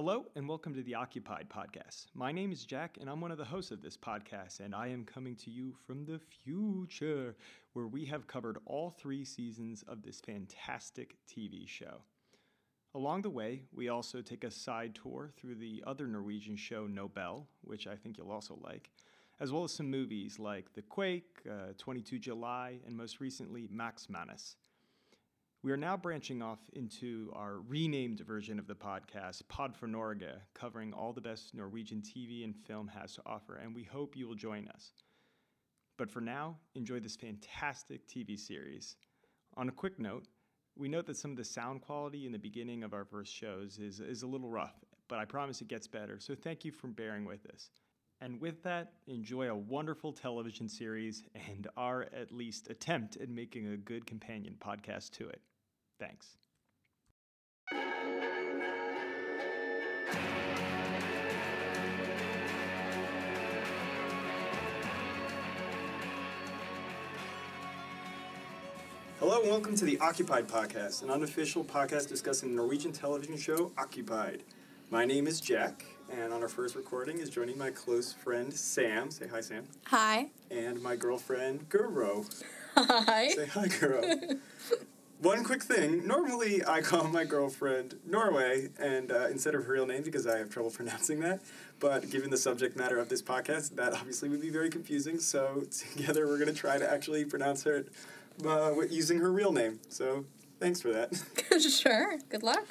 Hello, and welcome to the Occupied Podcast. My name is Jack, and I'm one of the hosts of this podcast, and I am coming to you from the future, where we have covered all three seasons of this fantastic TV show. Along the way, we also take a side tour through the other Norwegian show Nobel, which I think you'll also like, as well as some movies like The Quake, uh, 22 July, and most recently Max Manus. We are now branching off into our renamed version of the podcast, Pod for Norge, covering all the best Norwegian TV and film has to offer, and we hope you will join us. But for now, enjoy this fantastic TV series. On a quick note, we note that some of the sound quality in the beginning of our first shows is, is a little rough, but I promise it gets better, so thank you for bearing with us. And with that, enjoy a wonderful television series and our at least attempt at making a good companion podcast to it. Thanks. Hello and welcome to the Occupied Podcast, an unofficial podcast discussing the Norwegian television show Occupied. My name is Jack, and on our first recording is joining my close friend Sam. Say hi, Sam. Hi. And my girlfriend Guro. Hi. Say hi, Guro. One quick thing. Normally, I call my girlfriend Norway, and uh, instead of her real name because I have trouble pronouncing that. But given the subject matter of this podcast, that obviously would be very confusing. So together, we're going to try to actually pronounce her uh, using her real name. So thanks for that. sure. Good luck.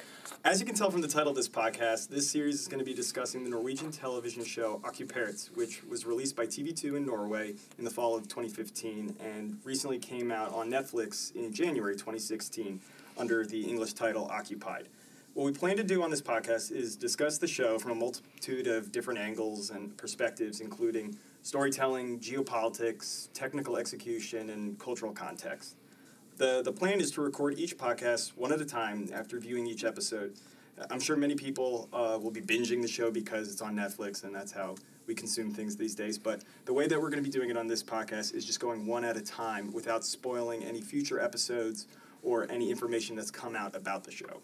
As you can tell from the title of this podcast, this series is going to be discussing the Norwegian television show Okkupert, which was released by TV2 in Norway in the fall of 2015 and recently came out on Netflix in January 2016 under the English title Occupied. What we plan to do on this podcast is discuss the show from a multitude of different angles and perspectives, including storytelling, geopolitics, technical execution, and cultural context. The, the plan is to record each podcast one at a time after viewing each episode. I'm sure many people uh, will be binging the show because it's on Netflix and that's how we consume things these days. But the way that we're going to be doing it on this podcast is just going one at a time without spoiling any future episodes or any information that's come out about the show.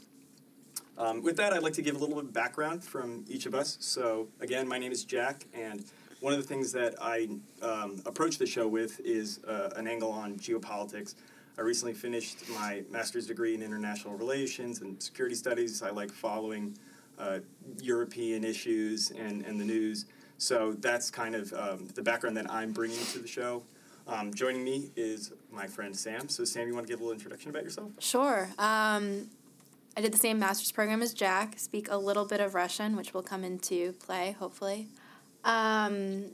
Um, with that, I'd like to give a little bit of background from each of us. So, again, my name is Jack, and one of the things that I um, approach the show with is uh, an angle on geopolitics. I recently finished my master's degree in international relations and security studies. I like following uh, European issues and, and the news. So that's kind of um, the background that I'm bringing to the show. Um, joining me is my friend Sam. So, Sam, you want to give a little introduction about yourself? Sure. Um, I did the same master's program as Jack, speak a little bit of Russian, which will come into play, hopefully. Um,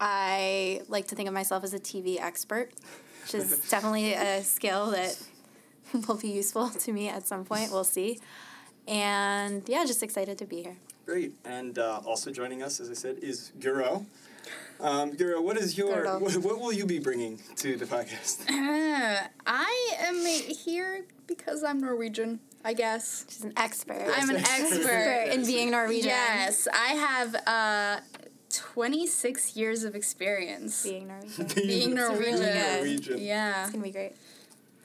I like to think of myself as a TV expert which is definitely a skill that will be useful to me at some point. We'll see. And yeah, just excited to be here. Great. And uh, also joining us, as I said, is Guro. Um, Guro, what is your what, what, will you be bringing to the podcast? Uh, I am here because I'm Norwegian. I guess she's an expert. I'm an expert in being Norwegian. Yes, I have uh, 26 years of experience being Norwegian. being Norwegian. Really Norwegian. Yeah. It's going to be great.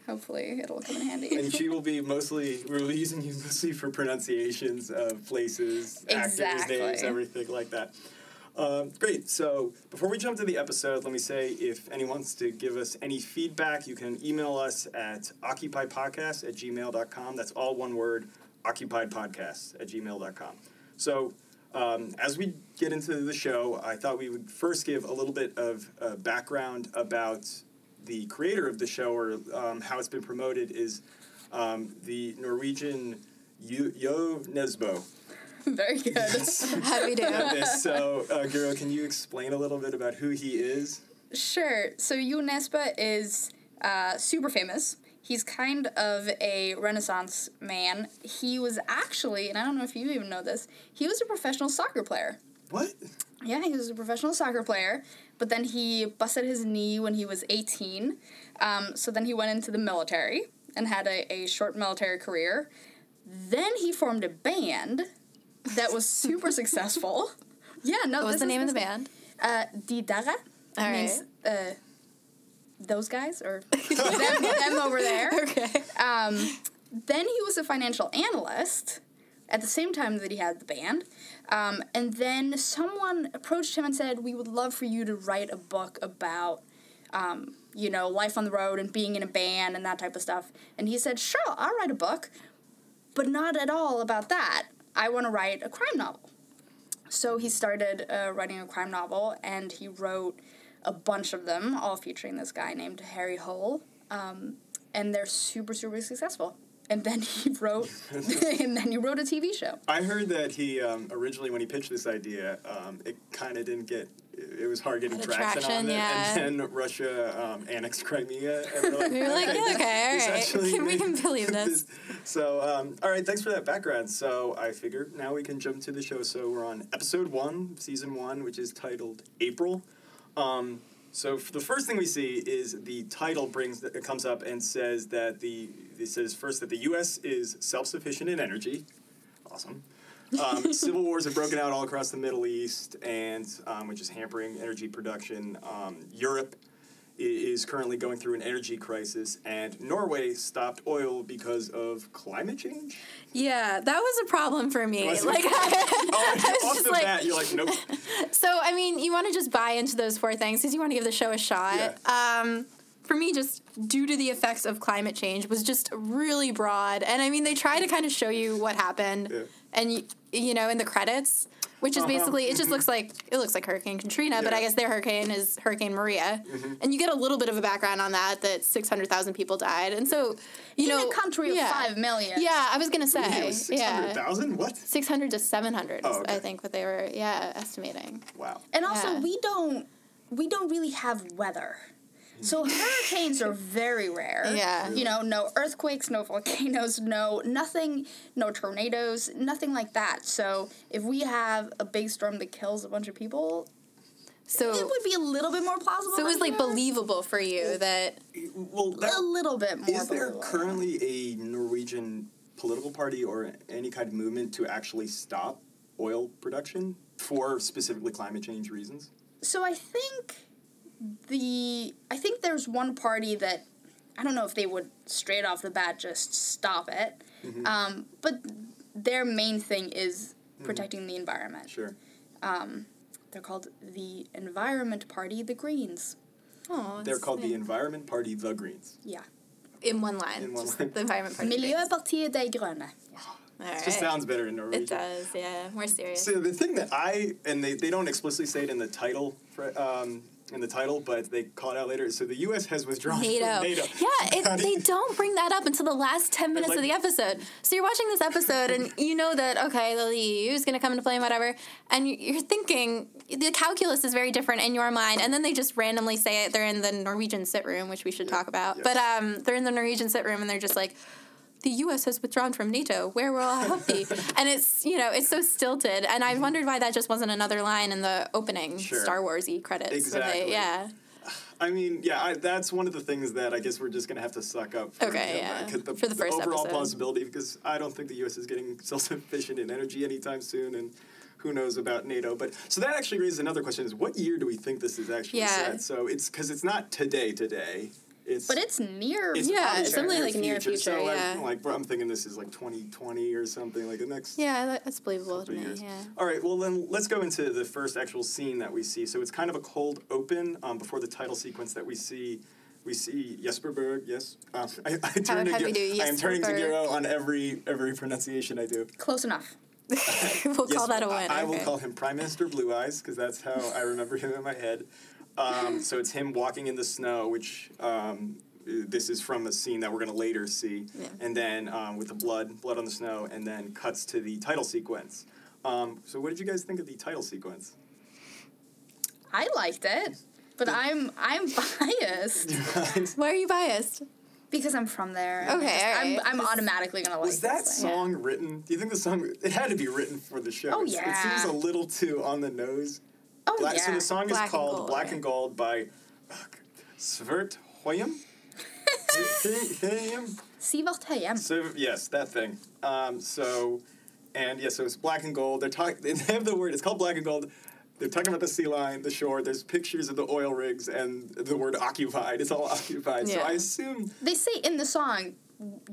Hopefully, it'll come in handy. and she will be mostly, we're using you mostly for pronunciations of places, exactly. actors' names, everything like that. Um, great. So before we jump to the episode, let me say if anyone wants to give us any feedback, you can email us at occupiedpodcast at gmail.com. That's all one word, occupiedpodcast at gmail.com. So um, as we get into the show, I thought we would first give a little bit of uh, background about the creator of the show or um, how it's been promoted is um, the Norwegian Jo Nesbo. Very good. Yes. How do we do? so, uh, Guro, can you explain a little bit about who he is? Sure. So, Jo Nesbo is uh, super famous. He's kind of a renaissance man. He was actually, and I don't know if you even know this, he was a professional soccer player. What? Yeah, he was a professional soccer player, but then he busted his knee when he was 18. Um, so then he went into the military and had a, a short military career. Then he formed a band that was super successful. Yeah, no. What was the name of the band? Uh, Di Derre. All right. Means, uh, those guys or them, them over there. Okay. Um, then he was a financial analyst, at the same time that he had the band. Um, and then someone approached him and said, "We would love for you to write a book about." Um, you know, life on the road and being in a band and that type of stuff. And he said, Sure, I'll write a book, but not at all about that. I want to write a crime novel. So he started uh, writing a crime novel and he wrote a bunch of them, all featuring this guy named Harry Hole. Um, and they're super, super successful. And then he wrote, and then he wrote a TV show. I heard that he um, originally, when he pitched this idea, um, it kind of didn't get. It was hard getting traction, traction, on it, yeah. and then Russia um, annexed Crimea. And we're like, We were like, yeah, this- okay, all right. Can- we can believe this. So, um, all right, thanks for that background. So, I figure now we can jump to the show. So, we're on episode one, season one, which is titled April. Um, so, f- the first thing we see is the title brings it comes up and says that the it says first that the U.S. is self sufficient in energy. Awesome. Um, civil wars have broken out all across the Middle East, and um, which is hampering energy production. Um, Europe is currently going through an energy crisis, and Norway stopped oil because of climate change. Yeah, that was a problem for me. It? Like, I, Oh, I was off just the like, bat, you're like, nope. so I mean, you want to just buy into those four things because you want to give the show a shot. Um, for me, just due to the effects of climate change, was just really broad, and I mean, they try to kind of show you what happened, Yeah. and you, you know, in the credits. Which is Uh-huh. basically it just looks like it looks like Hurricane Katrina, but I guess their hurricane is Hurricane Maria, Mm-hmm. and you get a little bit of a background on that that six hundred thousand people died, and so you In know a country of yeah. 5 million. Yeah, I was gonna say it was six yeah. hundred thousand. What? 600 to 700 Oh, okay. I think what they were yeah estimating. Wow. And also, Yeah. we don't we don't really have weather. So hurricanes are very rare. Yeah. You know, no earthquakes, no volcanoes, no nothing, no tornadoes, nothing like that. So if we have a big storm that kills a bunch of people, So it would be a little bit more plausible. so it was like here. believable for you that Well, that, a little bit more. is there believable. currently a Norwegian political party or any kind of movement to actually stop oil production for specifically climate change reasons? So I think the I think there's one party that I don't know if they would straight off the bat just stop it, Mm-hmm. um, but their main thing is protecting the environment. Sure. They're called the Environment Party, the Greens. oh They're called the Environment Party, the Greens. Yeah, in one line. In one just line. The environment part. of things. Miljøpartiet De Grønne. All It just sounds better in Norwegian. It does, yeah. More serious. So the thing that I and they, they don't explicitly say it in the title for um, in the title, but they call it out later. So the U.S. has withdrawn NATO. from NATO. Yeah, it, they don't bring that up until the last 10 minutes of the episode. So you're watching this episode and you know that, okay, the EU is going to come into play and whatever. And you- you're thinking, the calculus is very different in your mind. And then they just randomly say it. They're in the Norwegian sit room, which we should talk about. yeah. But um, they're in the Norwegian sit room and they're just like, the U.S. has withdrawn from NATO. Where will help be? and it's you know it's so stilted, and I wondered why that just wasn't another line in the opening Sure. Star Warsy credits. where they- Exactly. yeah. I mean, yeah, I, that's one of the things that I guess we're just gonna have to suck up. For, Okay, know, The, For the first overall episode. possibility, because I don't think the U.S. is getting self-sufficient in energy anytime soon, and who knows about NATO. But so that actually raises another question: Is what year do we think this is actually Yeah. set? So it's because it's not today. Today, it's But it's near. It's Yeah, it's something like near future, So yeah. I'm, like I'm thinking this is like 2020 or something like the next Yeah, that's believable to me. years. Yeah. All right, well then let's go into the first actual scene that we see. So it's kind of a cold open um, before the title sequence that we see. We see Jesper Berg. Yes, um, I, I turn to how'd we Guro- do? I am turning to Guro on every every pronunciation I do. Close enough. we'll call that a win. I, I will call him Prime Minister Blue Eyes because that's how I remember him in my head. Um, so it's him walking in the snow, which um, this is from a scene that we're going to later see, Yeah. and then um, with the blood, blood on the snow, and then cuts to the title sequence. Um, so what did you guys think of the title sequence? I liked it, but I'm I'm biased Why are you biased? because I'm from there. Okay, just- alright. I'm, I'm automatically gonna like. Was that this thing. song written? Do you think the song? It had to be written for the show. Oh, It's- It seems a little too on the nose. Oh Black, yeah. So the song Black is called Gold, "Black right? and Gold" by uh, Svert Hoyam. Hoyam. Sivert Høyem. So yes, that thing. Um, so, and yeah, so it's black and gold. They're talking. They have the word. It's called black and gold. They're talking about the sea line, the shore. There's pictures of the oil rigs and the word occupied. It's all occupied. So I assume, They say in the song,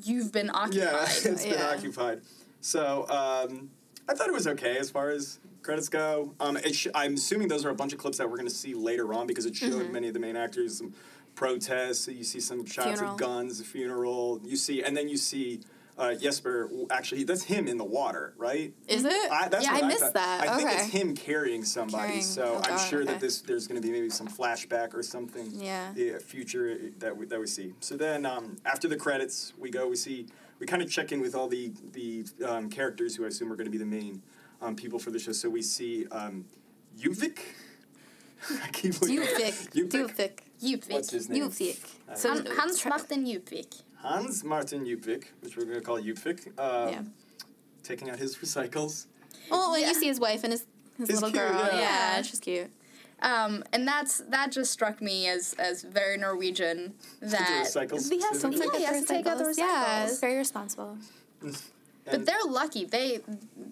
"You've been occupied." yeah, it's been occupied. So um, I thought it was okay as far as credits go. Um, it sh- I'm assuming those are a bunch of clips that we're going to see later on because it showed Mm-hmm. many of the main actors some protests. So you see some shots Funeral. of guns, a funeral. You see, and then you see. Uh, Jesper, actually, that's him in the water, right? Is it? I, that's yeah, what I missed thought. that. I think it's him carrying somebody. Carrying- So oh I'm God, sure okay. that this there's going to be maybe some flashback or something. Yeah. The future that we, that we see. So then um, after the credits, we go. We see. We kind of check in with all the the um, characters who I assume are going to be the main um, people for the show. So we see um, Yuvik. I keep looking. Duvik. Yuvik. Duvik. Djupvik. What's his name? Duvik. I So Hans Martin Djupvik. Hans Martin Yupvik, which we're going to call Yupvik. Um, Yeah. Taking out his recycles. Oh, when Yeah. you see his wife and his, his It's little cute, girl. yeah. Yeah. she's cute. Um, and that's that just struck me as as very Norwegian. That recycles he has to, yeah, he has to take out the recycles. Yeah, it's very responsible. But they're lucky. They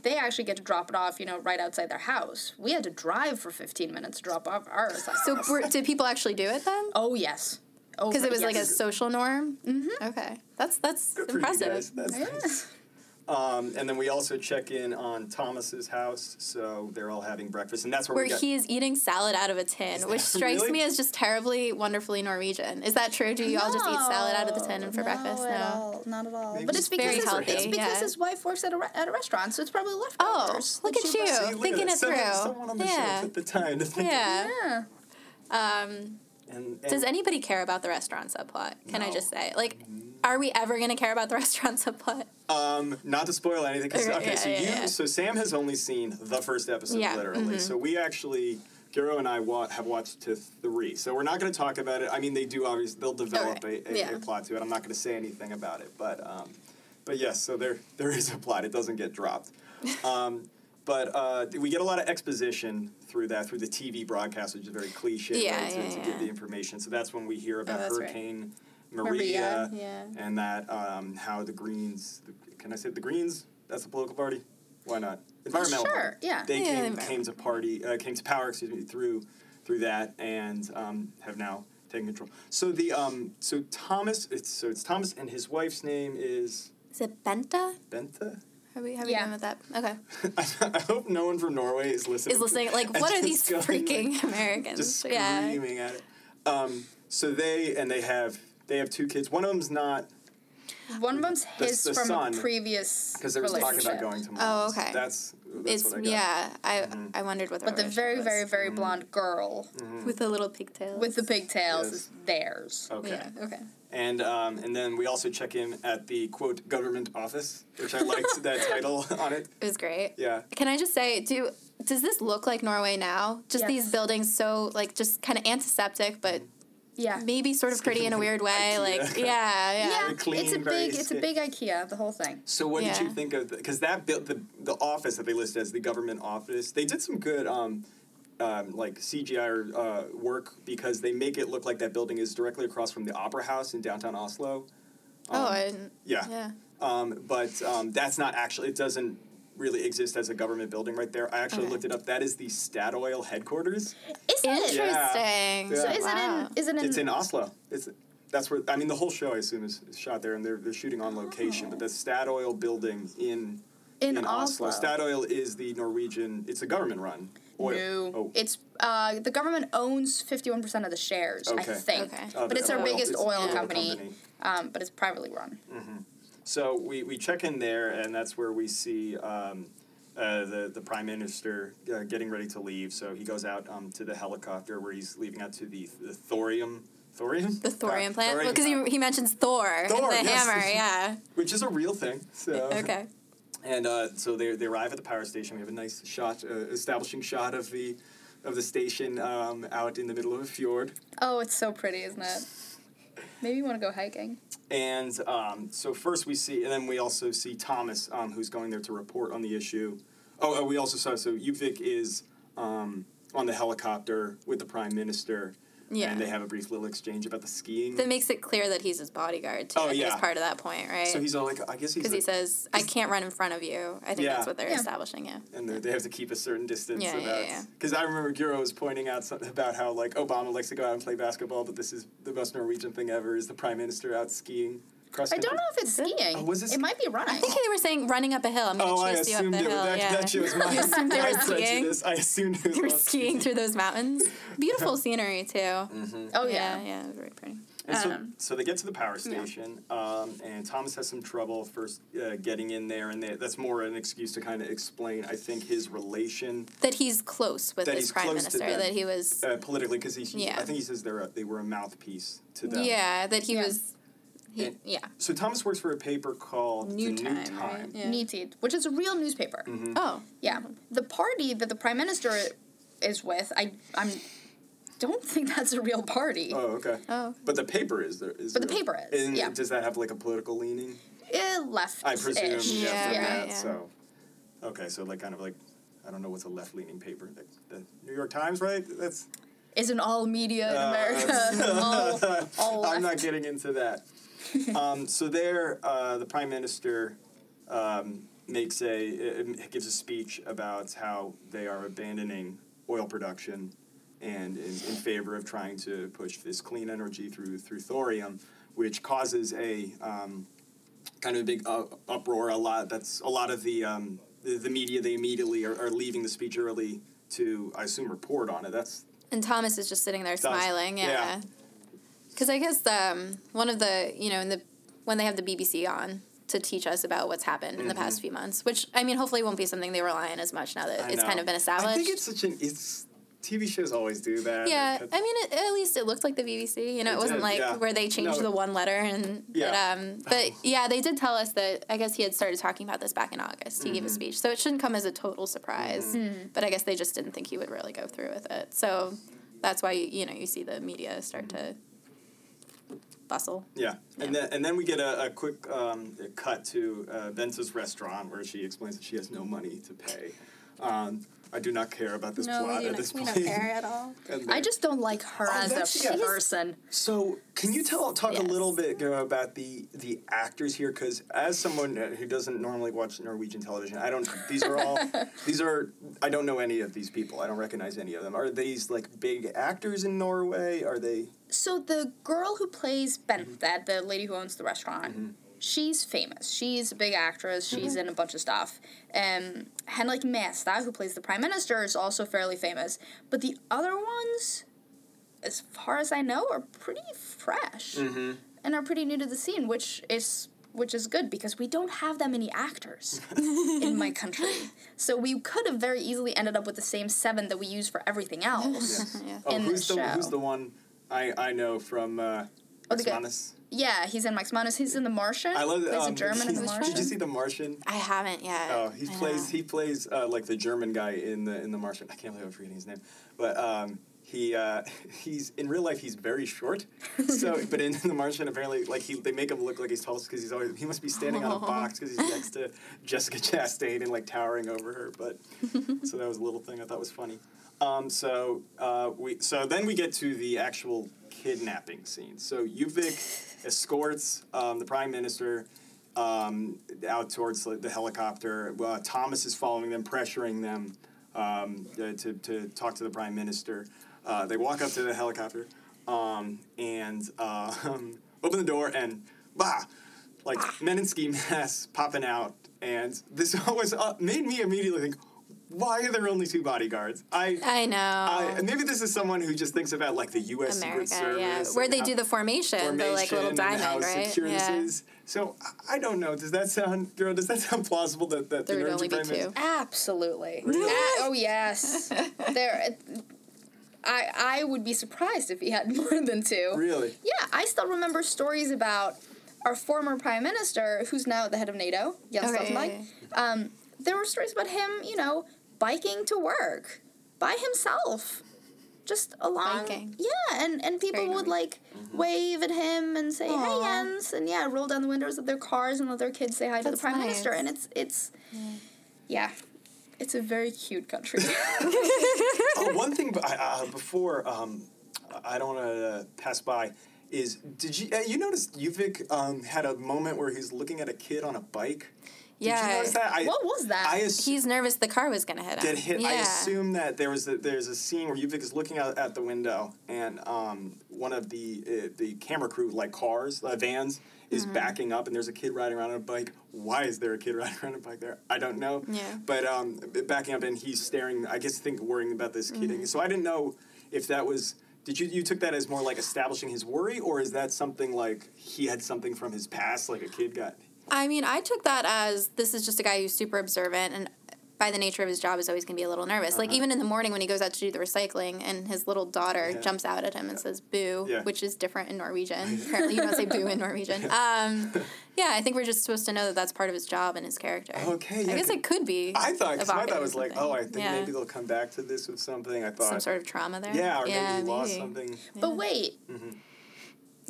they actually get to drop it off, you know, right outside their house. We had to drive for 15 minutes to drop off our recycles. So were, did people actually do it then? oh yes, oh Because it was like a social norm. Mm-hmm. Okay, that's that's Good for you impressive. guys. That's Yeah. nice. Um, and then we also check in on Thomas's house, so they're all having breakfast, and that's where, Where we got. he is eating salad out of a tin, which strikes really? me as just terribly, wonderfully Norwegian. Is that true? Do you all just eat salad out of the tin for no, breakfast? At No. all. Not at all. Maybe but it's it's because very his, healthy, it's because yeah. his wife works at a re- at a restaurant, so it's probably leftovers. Oh, look at you. See, look thinking that. it Someone, through. Someone on the Yeah. show took the time to think. Yeah. Yeah. Um, And, and does anybody care about the restaurant subplot? Can I just say, like, are we ever gonna care about the restaurant subplot? Um, not to spoil anything. Okay, okay, yeah, so yeah, you, yeah. so Sam has only seen the first episode, literally. mhm. So we actually, Guro and I wa- have watched to three. So we're not going to talk about it. I mean, they do obviously they'll develop Alright, a, a, a plot to it. I'm not going to say anything about it, but um, but yes. So there there is a plot. It doesn't get dropped. Um, but uh, we get a lot of exposition through that through the TV broadcast, which is very cliche Yeah, right, to, yeah, to yeah. give the information. So that's when we hear about hurricane. right. Hurricane Maria, Maria, yeah. and that um, how the Greens can I say the Greens? That's a political party. Why not? Environmental. Sure, party. yeah. They Yeah, came, environmental. came to party uh, came to power. Excuse me through through that and um, have now taken control. So the um, so Thomas it's so it's Thomas and his wife's name is Is it Bente? Bente. Have we have we Yeah. done with that? Okay. I, hope no one from Norway is listening. Is listening like what are these going, like, freaking Americans? just yeah. screaming at it. Um, so they and they have they have two kids. One of them's not One of them's The- his the from son, a previous because there was talking about going to. Oh, okay. That's that's It's what I got. yeah. I Mhm. I wondered what. But the very, very, was. very blonde girl with the little pigtails. with the pigtails Yes. is theirs. Okay. Yeah. Okay. And um, and then we also check in at the quote government office, which I liked that title on it. It was great. Yeah. Can I just say, do does this look like Norway now? Just Yes. these buildings, so like just kind of antiseptic, but Yeah. maybe sort of pretty in a weird way. IKEA. Like yeah, yeah. Yeah, clean, it's a big, it's a big IKEA. The whole thing. So what did you think of? Because that built the the office that they listed as the government office. They did some good. Um, um, like CGI uh, work because they make it look like that building is directly across from the Opera House in downtown Oslo. oh, Um, I didn't, yeah. yeah. Um, but um, that's not actually. It doesn't really exist as a government building right there. I actually Okay. looked it up. That is the Statoil headquarters. Is? Interesting. Yeah. So is Wow. it in? Is it in? It's in Oslo. It's that's where I mean the whole show I assume is, is shot there, and they're they're shooting on location. But the Statoil building in in, Oslo. Oslo. Statoil is the Norwegian. It's a government run oil. No, Oh, it's uh, the government owns fifty one percent of the shares. Okay. I think, Okay. but it's our oil- biggest it's oil an company. Um, but it's privately run. So we, we check in there, and that's where we see um, uh, the the prime minister uh, getting ready to leave. So he goes out um, to the helicopter where he's leaving out to the, the thorium. Thorium? The thorium Uh, plant? thorium because plant, he, he mentions Thor, Thor, and the yes. hammer, yeah. which is a real thing. So Okay. And uh, so they, they arrive at the power station. We have a nice shot, uh, establishing shot of the of the station um, out in the middle of a fjord. Oh, it's so pretty, isn't it? Maybe you want to go hiking. And um, so first we see, and then we also see Thomas, um, who's going there to report on the issue. Oh, uh, we also saw so Uvik is um, on the helicopter with the prime minister, Yeah. and they have a brief little exchange about the skiing. That makes it clear that he's his bodyguard, too. Oh, yeah. As part of that point, right? so he's all like, I guess he's, Because he says, I can't run in front of you. I think Yeah. that's what they're Yeah. establishing, yeah. and they- they have to keep a certain distance. Yeah, so yeah, that's yeah. because I remember Guro was pointing out something about how like Obama likes to go out and play basketball, but this is the most Norwegian thing ever is the prime minister out skiing. Cross I don't know if it's skiing. Oh, was it it might be running. I think they were saying running up a hill. I'm gonna Oh, I chase you up assumed the it. hill. That, yeah. that shows my, You assumed they were skiing? I assumed it was They were skiing through those mountains. Beautiful scenery too. Mm-hmm. oh yeah, yeah. yeah, it was very pretty. And so, Um, so they get to the power station, um, and Thomas has some trouble first uh, getting in there, and they, that's more an excuse to kind of explain, I think, his relation That he's close with That this prime close to minister. them. That he was. uh, politically, because he, Yeah. I think he says they're a, they were a mouthpiece to them. yeah, that he Yeah. was. He, And- yeah. So Thomas works for a paper called New the Time, New right? Yeah. Ny Tid, which is a real newspaper. Mm-hmm. Oh. Yeah, the party that the prime minister is with, I I'm don't think that's a real party. Oh, okay. Oh. But the paper is there. Is But the real. paper is, And yeah. Does that have like a political leaning? Eh, left. I presume. Yeah, Yeah, yeah, that. yeah. So, okay, so like kind of like, I don't know what's a left-leaning paper. Like the New York Times, right? That's. Isn't all media in Uh, America all, all left? I'm not getting into that. um, so there, uh, the prime minister um, makes a uh, gives a speech about how they are abandoning oil production and in, in favor of trying to push this clean energy through through thorium, which causes a um, kind of a big uh, uproar. A lot that's a lot of the um, the, the media they immediately are, are leaving the speech early to I assume report on it. That's And Thomas is just sitting there Thomas- smiling. yeah. Yeah. Because I guess um, one of the you know in the when they have the BBC on to teach us about what's happened in the past few months, which I mean hopefully won't be something they rely on as much now that I it's know. kind of been established. I think it's such an it's TV shows always do that. yeah, I mean, it, at least it looked like the BBC. You know, It it, wasn't did, like yeah. where they changed No. the one letter and. Yeah. But um, but yeah, they did tell us that. I guess he had started talking about this back in August. He gave Mm-hmm. a speech, so it shouldn't come as a total surprise. But I guess they just didn't think he would really go through with it. So that's why you know you see the media start to bustle. Yeah, and then and then we get a, a quick um, cut to uh, Bente's restaurant where she explains that she has no money to pay. Um, I do not care about this No, plot we do at not. this We point. don't care at all. I just don't like her Oh, as that's- a yes. person. So, can you tell talk a little bit about the the actors here? Because as someone who doesn't normally watch Norwegian television, I don't. These are all. these are. I don't know any of these people. I don't recognize any of them. Are these like big actors in Norway? Are they? So the girl who plays Bente, the lady who owns the restaurant, Mm-hmm. She's famous. She's a big actress. She's in a bunch of stuff. Um, Henrik Mestad, who plays the prime minister, is also fairly famous. But the other ones, as far as I know, are pretty fresh Mm-hmm. and are pretty new to the scene, which is which is good because we don't have that many actors in my country. So we could have very easily ended up with the same seven that we use for everything else. Yeah. Oh, who's the who's the one I I know from uh, Oh, the? Yeah, he's in Max Manus. He's in The Martian. I love Plays um, a German in The Martian. Did you see The Martian? I haven't yet. Oh, he I plays know. he plays uh, like the German guy in the in the Martian. I can't believe I'm forgetting his name, but um, he uh, he's in real life he's very short. So, but in, the Martian apparently like he they make him look like he's tall because he's always he must be standing on a box because he's next to Jessica Chastain and like towering over her. But so that was a little thing I thought was funny. Um, so uh, we so then we get to the actual kidnapping scene. So Uvik escorts um, the prime minister um, out towards the helicopter. Uh, Thomas is following them, pressuring them um, uh, to, to talk to the prime minister. Uh, they walk up to the helicopter um, and uh, open the door, and bah, like men in ski masks popping out. And this always uh, made me immediately think, why are there only two bodyguards? I. I know. I, maybe this is someone who just thinks about like the U.S. America, Secret Service, yeah, where they do the formation, the like little formation and how right? secure this Yeah. is. So I- I don't know. Does that sound, girl? Does that sound plausible that that There the would only be Prime Minister- two. Absolutely. Ah, oh yes. there. I I would be surprised if he had more than two. Really? Yeah, I still remember stories about our former prime minister, who's now at the head of NATO, Jens Okay, Stoltenberg. yeah, Um, there were stories about him, you know, biking to work by himself, just along. Biking. Yeah, and and people Very would nice. like wave at him and say, "Hey, Aw. Jens," and yeah, roll down the windows of their cars and let their kids say hi to the prime nice. minister, and it's it's, yeah, it's a very cute country. oh, one thing b- I- uh, before um, I don't want to pass by is did you uh, you notice Uvik um, had a moment where he's looking at a kid on a bike? Did Yeah. you notice that? I, what was that? I ass- He's nervous the car was gonna hit him. get hit. Yeah. I assume that there was a, there's a scene where Yuvik is looking out at the window, and um, one of the uh, the camera crew, like cars, uh, vans, is Mm-hmm. backing up and there's a kid riding around on a bike. Why is there a kid riding around on a bike there? I don't know. Yeah. But um, backing up and he's staring. I guess think worrying about this kid. Mm-hmm. So I didn't know if that was. Did you you took that as more like establishing his worry, or is that something like he had something from his past, like a kid got? I mean, I took that as this is just a guy who's super observant and by the nature of his job is always going to be a little nervous. Like Uh-huh. even in the morning when he goes out to do the recycling and his little daughter Yeah. jumps out at him and says boo, Yeah. which is different in Norwegian. Apparently you don't say boo in Norwegian. Um, yeah, I think we're just supposed to know that that's part of his job and his character. Okay, yeah, I guess it could be. I thought cause my thought or was like, oh, I think Yeah. maybe they'll come back to this with something. I thought, some sort of trauma there. yeah, or yeah, maybe he lost maybe. something. But wait, Mm-hmm.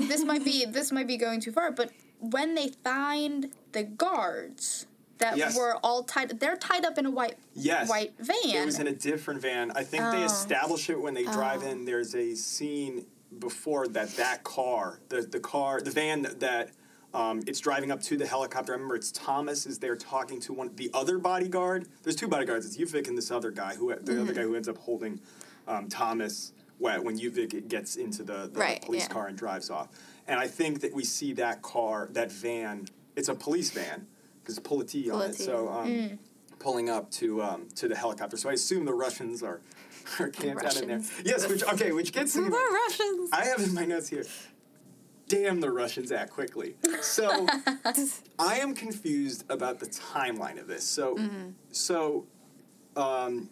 this might be this might be going too far. But when they find the guards that Yes. were all tied, they're tied up in a white Yes. white van. It was in a different van. I think they Oh. establish it when they drive Oh. in. There's a scene before that that car, the the car, the van that. um, it's driving up to the helicopter. I remember it's Thomas is there talking to one the other bodyguard. There's two bodyguards. It's Uvik and this other guy who the Mm-hmm. other guy who ends up holding um, Thomas when when Uvik gets into the, the Right, police yeah. car and drives off. And I think that we see that car, that van. It's a police van because Politi on it. So um, Mm. pulling up to um, to the helicopter. So I assume the Russians are are camped out in there. Yes, which okay, which gets to The Russians. I have in my notes here. Damn, the Russians act quickly. So I am confused about the timeline of this. So Mm-hmm. so um,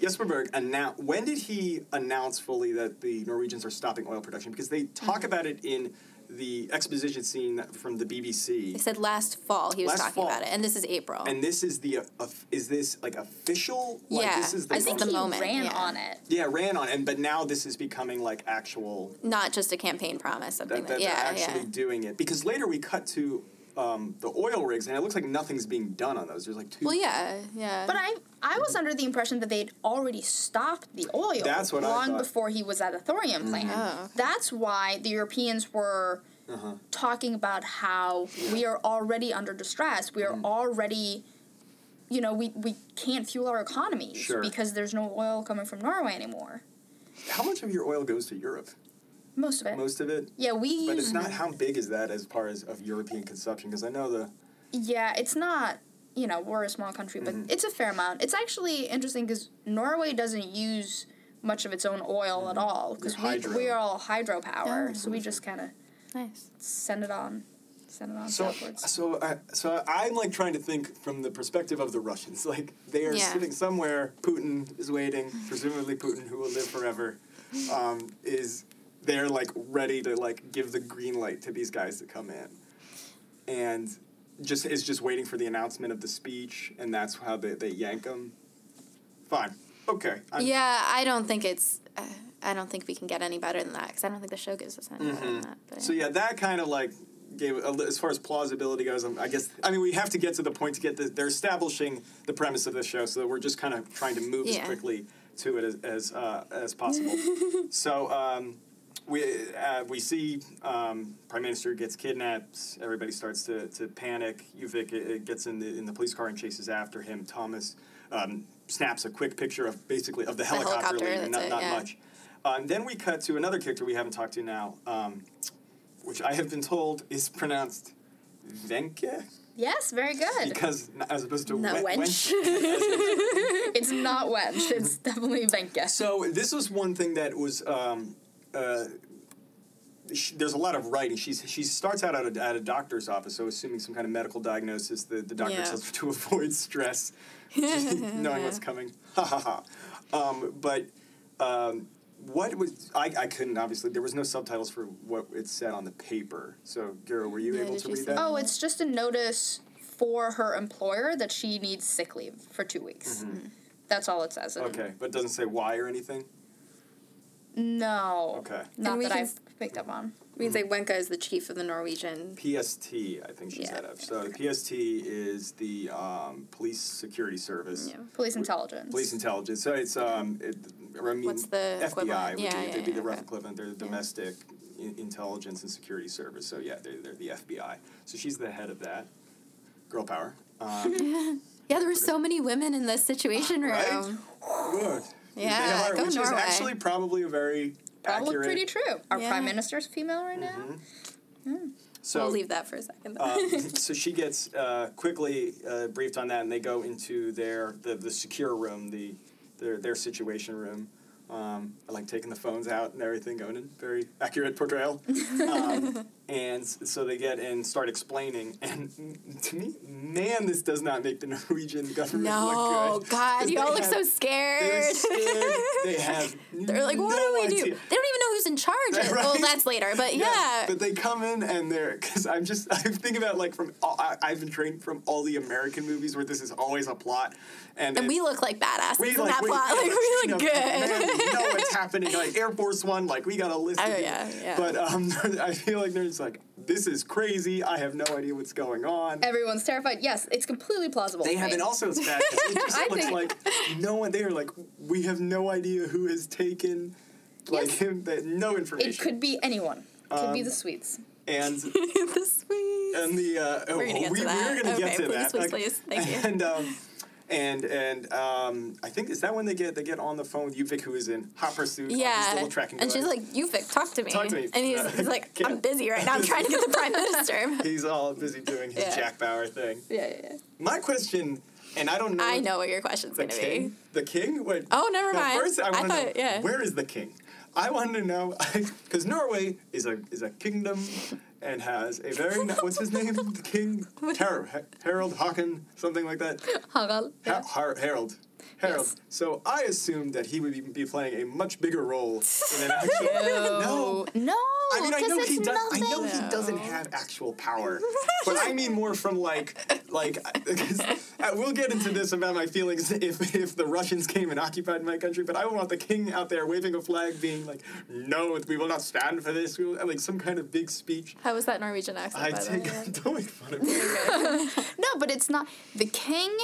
Jesper Berg announced when did he announce fully that the Norwegians are stopping oil production? Because they talk Mm-hmm. about it in the exposition scene from the BBC. They said last fall he was Last talking fall. about it, and this is April. And this is the uh, of- is this like official? Like, Yeah, this is the I I think the he moment, ran yeah. on it. yeah ran on, and but now this is becoming like actual Not just a campaign promise, something that, that, that yeah, they're actually yeah. doing it because later we cut to um, the oil rigs and it looks like nothing's being done on those. There's like two. Well, yeah, yeah. But I I was under the impression that they'd already stopped the oil That's what I long thought. before he was at a thorium plant. Oh, okay. That's why the Europeans were Uh-huh. talking about how we are already under distress. We are Mm. already you know, we, we can't fuel our economies Sure. because there's no oil coming from Norway anymore. How much of your oil goes to Europe? Most of it. Most of it. yeah, we But use it's not how big is that as far as of European consumption? Because I know the Yeah, it's not. You know, we're a small country, but Mm-hmm. it's a fair amount. It's actually interesting because Norway doesn't use much of its own oil at all because we, Mm-hmm. hydro. we are all hydropower, Oh. so we just kind of nice. send it on, send it on so southwards. so I, so I'm like trying to think from the perspective of the Russians. Like they are Yeah. sitting somewhere. Putin is waiting. Presumably Putin, who will live forever, um, is they're like ready to like give the green light to these guys to come in, and just is just waiting for the announcement of the speech, and that's how they, they yank them. Fine. Okay. I'm, Yeah, I don't think it's. Uh, I don't think we can get any better than that because I don't think the show gives us any better than that. But Mm-hmm. So yeah, that kind of like gave as far as plausibility goes. I guess I mean we have to get to the point to get the, they're establishing the premise of the show, so we're just kind of trying to move as quickly to it as as, uh, as possible. so um, we uh, we see um, Prime Minister gets kidnapped. Everybody starts to, to panic. Uvik uh, gets in the in the police car and chases after him. Thomas um, snaps a quick picture of basically of the helicopter, helicopter, leaving, not, it, not yeah. much. Um, then we cut to another character we haven't talked to now, um, which I have been told is pronounced Venke yes, very good. because as opposed to No, wen- wench. it's not wench. It's definitely Venka. So this was one thing that was. Um, uh, sh there's a lot of writing. She's she starts out at a, at a doctor's office, so assuming some kind of medical diagnosis. The the doctor Yeah. her to avoid stress, knowing what's coming. Ha ha ha. Um, but um, what was I, I couldn't obviously there was no subtitles for what it said on the paper. So Guro, were you Yeah, able to read that? that? Oh, it's just a notice for her employer that she needs sick leave for two weeks. That's all it says. Mm-hmm. Okay, but it doesn't say why or anything. No. Okay. Not And we that can- I've picked up on. we can say Wenka is the chief of the Norwegian. PST, I think she's Yeah. head of. So the PST is the um, Police Security Service. Yeah. Police intelligence. Police intelligence. So it's um, it, I mean, What's the FBI equivalent? would Yeah, be, yeah, they'd be the yeah, rough okay. equivalent. They're the domestic in, intelligence and security service. So yeah, they're, they're the FBI. So she's the head of that. Girl power. Um, Yeah, there were so many women in the situation room. Right? good. Yeah, they are, go which is actually probably a very Probably accurate. pretty true. Our Yeah. prime minister's female right now. Mhm. So we'll leave that for a second. um, so she gets uh, quickly uh, briefed on that, and they go into their the, the secure room, the their their situation room. Um, I like taking the phones out and everything, going in very accurate portrayal. Um, and so they get and start explaining, and to me, man, this does not make the Norwegian government no, look good. God, you all look have- so scared. They're scared. They have. They're like, what no do we do? idea. They don't who's in charge. Right. Well, that's later, but yeah. But they come in and they're because I'm just I'm thinking about like from all, I, I've been trained from all the American movies where this is always a plot, and, and it- we look like badasses we in that we- plot. yeah, Like, we look know, good. Man, we know what's happening. Like Air Force One, like we got a list. Oh, of yeah, yeah. But um, I feel like they're just like, this is crazy. I have no idea what's going on. Everyone's terrified. Yes, it's completely plausible. They to have, me. also it's bad. 'cause It just I looks think- like no one. They are like, we have no idea who has taken, like Yes. no information. It could be anyone. It Could be Um, the sweets. and the sweet. and the uh, oh, We're gonna get we, to that. We're gonna Okay, get to please, that. please, please. Thank you. And um, and and um, I think is that when they get they get on the phone with Yuvik, who is in hot pursuit. yeah, little tracking and she's like, "You Vic, talk to me." Talk to me. And he's, he's like, "I'm busy right now. I'm trying to get the prime minister." he's all busy doing his Yeah. Jack Bauer thing. yeah, yeah, yeah. My question, and I don't know. I know what your question's The gonna be. The king. Wait. Oh, never mind. First, I I want to know yeah. where is the king. I wanted to know because Norway is a is a kingdom and has a very ni- what's his name the king Har- Ha- Harold Haakon something like that Harald. Ha- Har- Harold. Harold. Yes. So I assumed that he would be, be playing a much bigger role in an actual. no. No. I mean, I 'cause know he it's does. I know nothing. he doesn't have actual power, but I mean more from like, like. 'cause, uh, we'll get into this about my feelings if if the Russians came and occupied my country. But I would want the king out there waving a flag, being like, "No, we will not stand for this." We will, like some kind of big speech. How was that Norwegian accent? I by the take way? don't make fun of me. No, but it's not the king.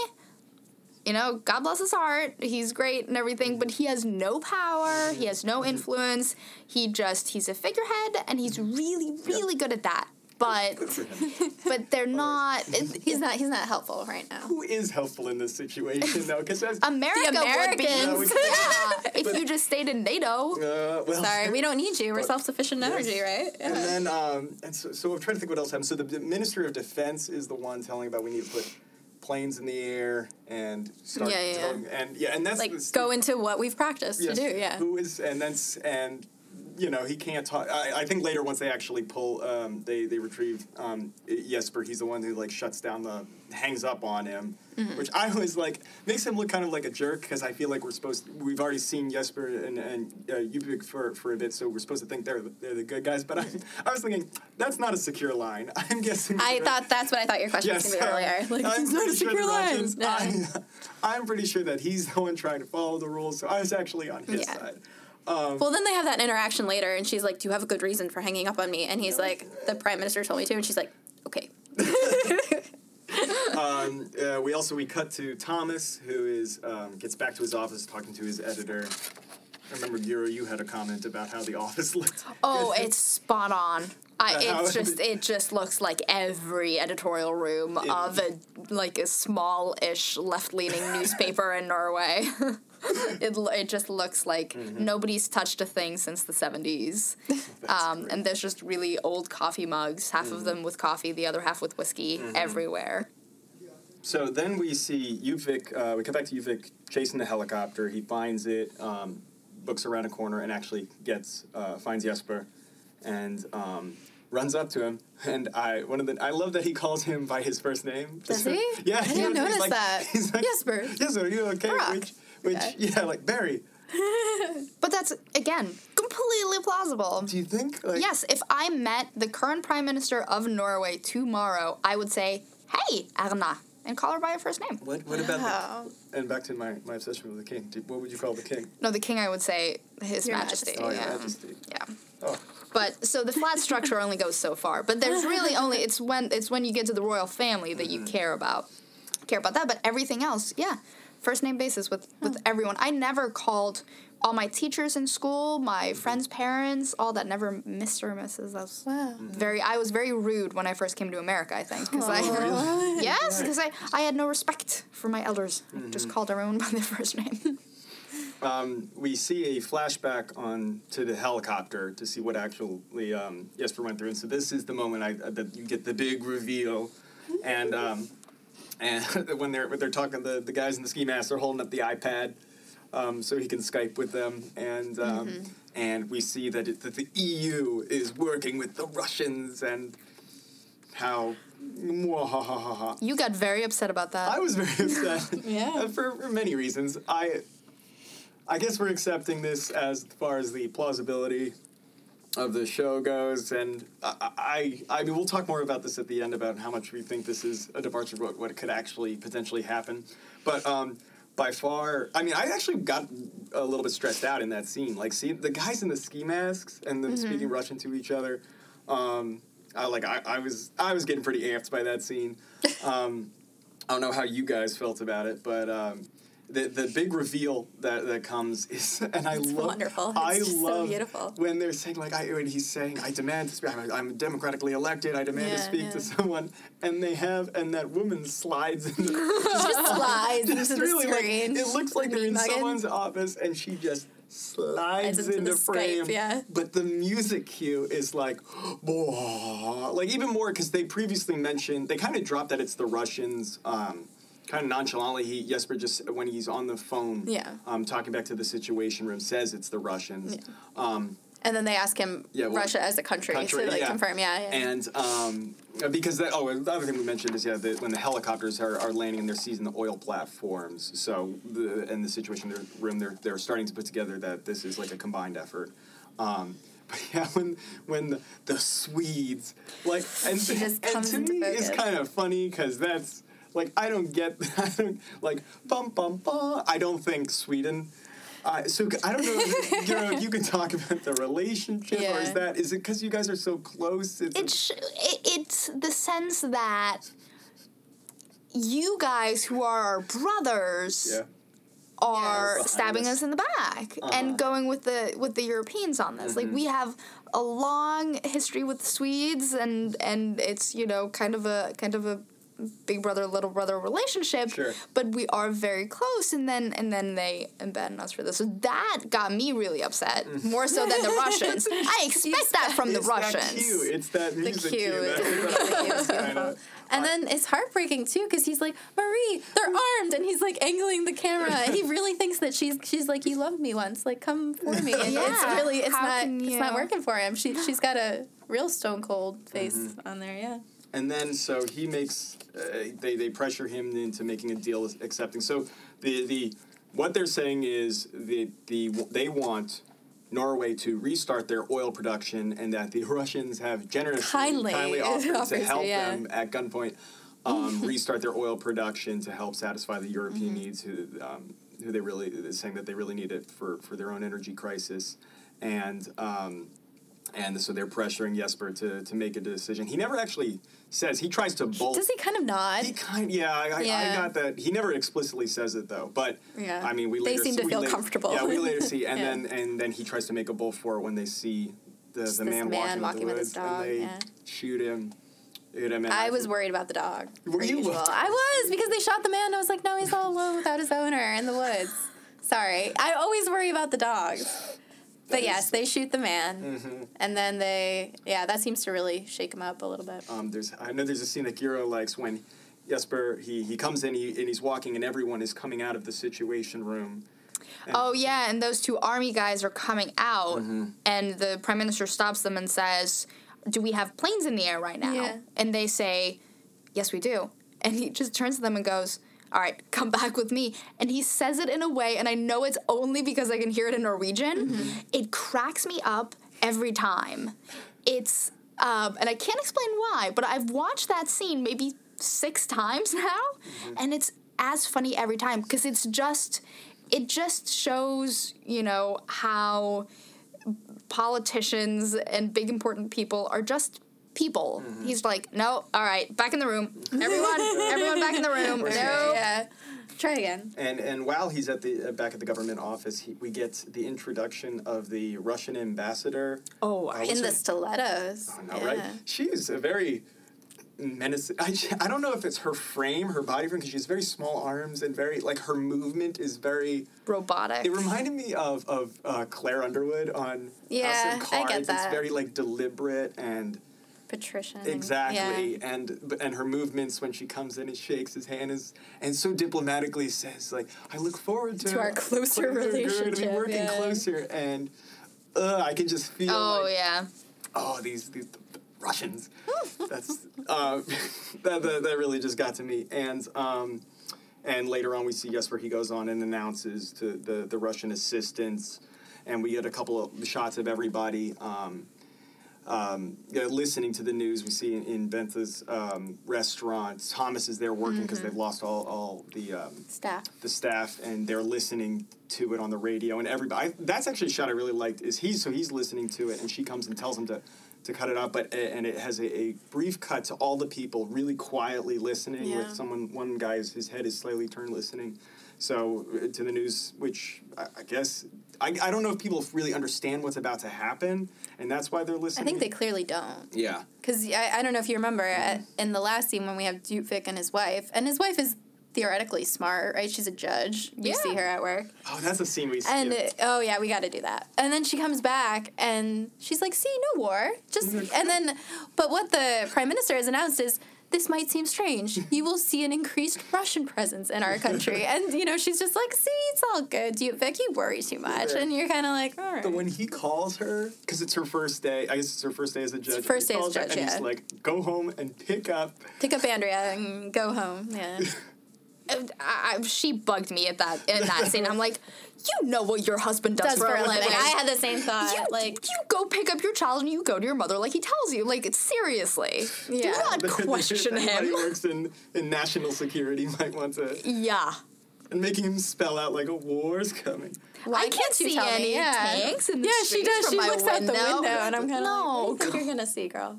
You know, God bless his heart. He's great and everything, but he has no power. He has no influence. He just he's a figurehead, and he's really, really good at that. But Good for him. but they're not. It, He's not. He's not helpful right now. Who is helpful in this situation though? Because as America would be. Americans. Yeah, if you just stayed in NATO. uh, well, Sorry, we don't need you. We're But- self-sufficient in energy, right? And then, um, and so, so I'm trying to think what else happened. So the, the Ministry of Defense is the one telling about we need to put planes in the air and start. Yeah, yeah, yeah. And yeah, and that's Like the- go into what we've practiced yes, to do. Yeah. Who is and that's and you know he can't talk. I, I think later once they actually pull, um, they they retrieve um, Jesper. He's the one who like shuts down the hangs up on him. Mm-hmm. Which I was like makes him look kind of like a jerk because I feel like we're supposed we've already seen Jesper and and uh, Ubik for for a bit, so we're supposed to think they're they're the good guys. But I, I was thinking that's not a secure line. I'm guessing. I thought that's what I thought your question Yes, was gonna be earlier. Like I'm it's not a sure secure line. No. I, I'm pretty sure that he's the one trying to follow the rules, so I was actually on his Yeah. side. Um, Well, then they have that interaction later, and she's like, "Do you have a good reason for hanging up on me?" And he's like, "The prime minister told me to," and she's like, "Okay." um, uh, we also we cut to Thomas, who is um, gets back to his office talking to his editor. I remember Guro, you had a comment about how the office looked. Oh, it's spot on. I, it's just it just looks like every editorial room In- of a like a small-ish left-leaning newspaper in Norway. it it just looks like Mm-hmm. nobody's touched a thing since the seventies. Um, and there's just really old coffee mugs, half Mm-hmm. of them with coffee, the other half with whiskey, everywhere. So then we see Uvik. Uh, we come back to Uvik chasing the helicopter. He finds it, um, books around a corner, and actually gets uh, finds Jesper, and um, runs up to him. And I one of the I love that he calls him by his first name. Does he? Yeah, I didn't was- notice like- that. He's like, Jesper. Jesper, you okay? Brock. Which, which Okay. yeah, like Barry. But that's again completely plausible. Do you think? Like, Yes, if I met the current prime minister of Norway tomorrow, I would say, "Hey, Erna," and call her by her first name. What What about Oh. the? And back to my, my obsession with the king. Do- What would you call the king? No, the king. I would say His Your Majesty. Majesty. Oh, Your yeah. Majesty. Yeah. Oh, But so the flat structure only goes so far. But there's really only it's when it's when you get to the royal family that you mm-hmm. care about care about that. But everything else, yeah, first name basis with with everyone. I never called all my teachers in school, my friends' parents, all that. Never Mr. or Mrs. That's Wow. very. I was very rude when I first came to America. I think because I really? yes because I I had no respect for my elders. I just called everyone by their first name. um, we see a flashback on to the helicopter to see what actually um, Jesper went through, and so this is the moment I that you get the big reveal, and um, and when they're when they're talking the the guys in the ski mask they're holding up the iPad. Um, so he can Skype with them, and um, and we see that, it, that the EU is working with the Russians, and how. You got very upset about that. I was very upset. Yeah. for, for many reasons. I I guess we're accepting this as far as the plausibility of the show goes, and I, I I mean we'll talk more about this at the end about how much we think this is a departure from what, what could actually potentially happen, but um. By far, I mean, I actually got a little bit stressed out in that scene. Like, see the guys in the ski masks and then speaking Russian to each other. Um, I like, I, I was, I was getting pretty amped by that scene. Um, I don't know how you guys felt about it, but um, the the big reveal that, that comes is, and I love, wonderful. It's I just so love beautiful. when they're saying like, I when he's saying, I demand to speak. I'm, I'm democratically elected. I demand to speak yeah. to someone, and they have, and that woman slides into just slides just into the really, like, screen. it looks like they're in someone's office, and she just slides into into the Skype, frame. yeah. But the music cue is like, like even more because they previously mentioned they kind of dropped that it's the Russians. Um, Kind of nonchalantly, he Jesper just when he's on the phone, Yeah. um, talking back to the Situation Room, says it's the Russians. Um, And then they ask him Yeah, well, Russia as a country, country, to like yeah. confirm. Yeah, yeah. And um, because that, oh, the other thing we mentioned is yeah, the, when the helicopters are, are landing and they're seizing the oil platforms. So the in the situation room, they're they're starting to put together that this is like a combined effort. Um, but yeah, when when the, the Swedes like and, and comes to me it's kind of funny because that's like I don't get I don't like bum bum bum. I don't think Sweden. Uh, so I don't know. If, you know, if you can talk about the relationship, or is Yeah. that is it because you guys are so close? It's, it's sh- it's the sense that you guys who are our brothers yeah. are Behind stabbing us. in the back Uh-huh. and going with the with the Europeans on this. Like we have a long history with the Swedes and and it's you know kind of a kind of a big brother little brother relationship Sure. but we are very close and then and then they abandon us for this so that got me really upset more so than the russians i expect that from the it's russians That cue. It's that music cue cue. is That's really what I cute. was trying to- And then it's heartbreaking too because he's like, Marie, they're armed, and he's like angling the camera, and he really thinks that she's she's like, you loved me once, like come for me. And it's Yeah. really it's How not can it's not working for him. She she's got a real stone cold face Mm-hmm. on there. Yeah. And then so he makes uh, they they pressure him into making a deal accepting. So the the what they're saying is the the they want Norway to restart their oil production and that the Russians have generously Kindly offered to help yeah. them at gunpoint um, restart their oil production to help satisfy the European needs who um, who they really saying that they really need it for, for their own energy crisis and um, and so they're pressuring Jesper to, to make a decision. He never actually says he tries to bolt. Does he kind of nod? He kind, yeah, I, I, I got that. He never explicitly says it though, but Yeah. I mean, we They later seem to we feel later- comfortable. Yeah, we later see, and Yeah. then and then he tries to make a bolt for it when they see the, the man, man walking, walking with with the his woods, dog, and they yeah. shoot him. And I was worried about the dog. Were you? usual. I was because they shot the man. I was like, no, he's all alone without his owner in the woods. Sorry, I always worry about the dogs. But yes, they shoot the man, Mm-hmm. and then they yeah, that seems to really shake him up a little bit. Um, there's I know there's a scene that Guro likes when Jesper he, he comes in he, and he's walking and everyone is coming out of the situation room. Oh yeah, and those two army guys are coming out, and the prime minister stops them and says, "Do we have planes in the air right now?" Yeah. And they say, "Yes, we do." And he just turns to them and goes, "All right, come back with me." And he says it in a way, and I know it's only because I can hear it in Norwegian. It cracks me up every time. It's um, and I can't explain why, but I've watched that scene maybe six times now, and it's as funny every time because it's just it just shows you know how politicians and big important people are just people. He's like, no, all right, back in the room, everyone, everyone, back in the room. Or No, Yeah, try again. And and while he's at the uh, back at the government office, he, we get the introduction of the Russian ambassador. Oh, Uh, In the her- stilettos. I know, yeah. right? She is a very menacing. I, I don't know if it's her frame, her body frame, because she has very small arms and very like her movement is very. Robotic. It reminded me of of uh, Claire Underwood on Yeah, House I of get Cards. It's very like deliberate and Patricia. exactly, Yeah. and but- and her movements when she comes in and shakes his hand is and so diplomatically says like, "I look forward to To our closer relationship. we're gonna be working yeah. closer," and uh, I can just feel. oh like, yeah. oh these these the, the Russians. That's uh, that, that that really just got to me. And um, and later on we see yes where he goes on and announces to the the Russian assistants, and we get a couple of shots of everybody. Um, um, you know, listening to the news, we see in, in Bente's um, restaurant, Thomas is there working because they've lost all, all the um, Staff. the staff and they're listening to it on the radio and everybody I, that's actually a shot i really liked is he so he's listening to it and she comes and tells him to to cut it out but and it has a, a brief cut to all the people really quietly listening Yeah. with someone one guy's his head is slightly turned listening so uh, to the news which i, I guess I, I don't know if people really understand what's about to happen and that's why they're listening. I think they clearly don't. yeah Because I, I don't know if you remember uh, in the last scene when we have Djupvik and his wife, and his wife is theoretically smart, right? She's a judge. You Yeah. see her at work. oh that's a scene we see. And skipped. uh, oh yeah, we got to do that. And then she comes back and she's like, "See, no war." Just and then, but what the prime minister has announced is this might seem strange. You will see an increased Russian presence in our country, and you know she's just like, "See, it's all good." You, Vic, you worry too much, Yeah. and you're kind of like, "All right." But when he calls her, because it's her first day, I guess it's her first day as a judge. first day as calls her judge, and yeah. he's like, "Go home and pick up." Pick up Andrea and go home. Yeah. Uh, I, I- she bugged me at that in that scene. I'm like, you know what your husband does, Does for a living. living. I had the same thought. you, like, you go pick up your child and you go to your mother like he tells you. Like seriously, do Yeah. not question Anybody him. who works in, in national security might want to, Yeah, and making him spell out like a war's coming. why I can't can't you see any? Yeah. tanks in the yeah, she does. from She my looks out the window. window, and I'm kind of No. like, what do you think you're gonna see, girl?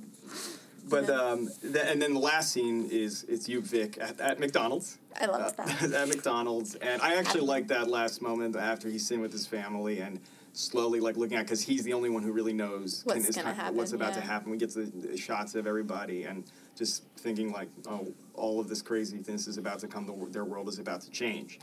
But um, th- and then the last scene is it's Djupvik at, at McDonald's. I love Uh, that. at McDonald's, and I actually like that last moment after he's sitting with his family and slowly like looking at because he's the only one who really knows What's is gonna kind of what's happen, about to happen. We get the, the shots of everybody and just thinking like, oh, all of this craziness is about to come. The, their world is about to change,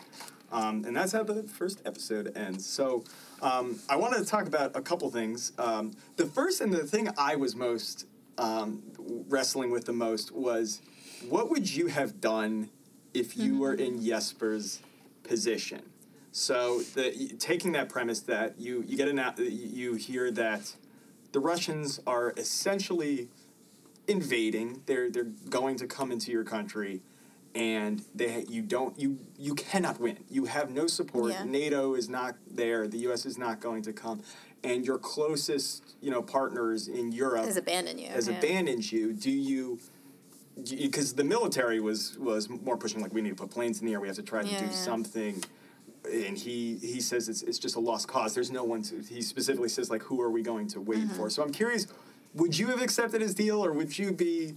um, and that's how the first episode ends. So um, I wanted to talk about a couple things. Um, the first and the thing I was most um, wrestling with the most was what would you have done if you were in mm-hmm. Jesper's position? So the, taking that premise that you you get an out- you hear that the Russians are essentially invading. They're they're going to come into your country, and they you don't you you cannot win. You have no support. Yeah. NATO is not there. The U.S. is not going to come, and your closest you know partners in Europe Has abandoned you. has yeah. abandoned you. Do you? Because the military was was more pushing like we need to put planes in the air. We have to try to Yeah, do yeah. something. And he he says it's it's just a lost cause. There's no one to. He specifically says like who are we going to wait Mm-hmm. for? So I'm curious, would you have accepted his deal or would you be?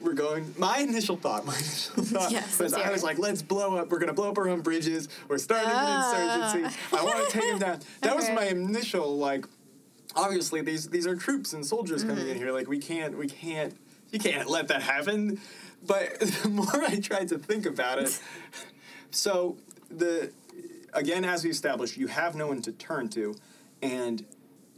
We're going. My initial thought, my initial thought Yes, was I was like, let's blow up. We're gonna blow up our own bridges. We're starting Ah. an insurgency. I want to take him down. That was my initial like. Obviously, these these are troops and soldiers coming Mm-hmm. in here. Like we can't we can't you can't let that happen. But the more I tried to think about it, so the again as we established, you have no one to turn to, and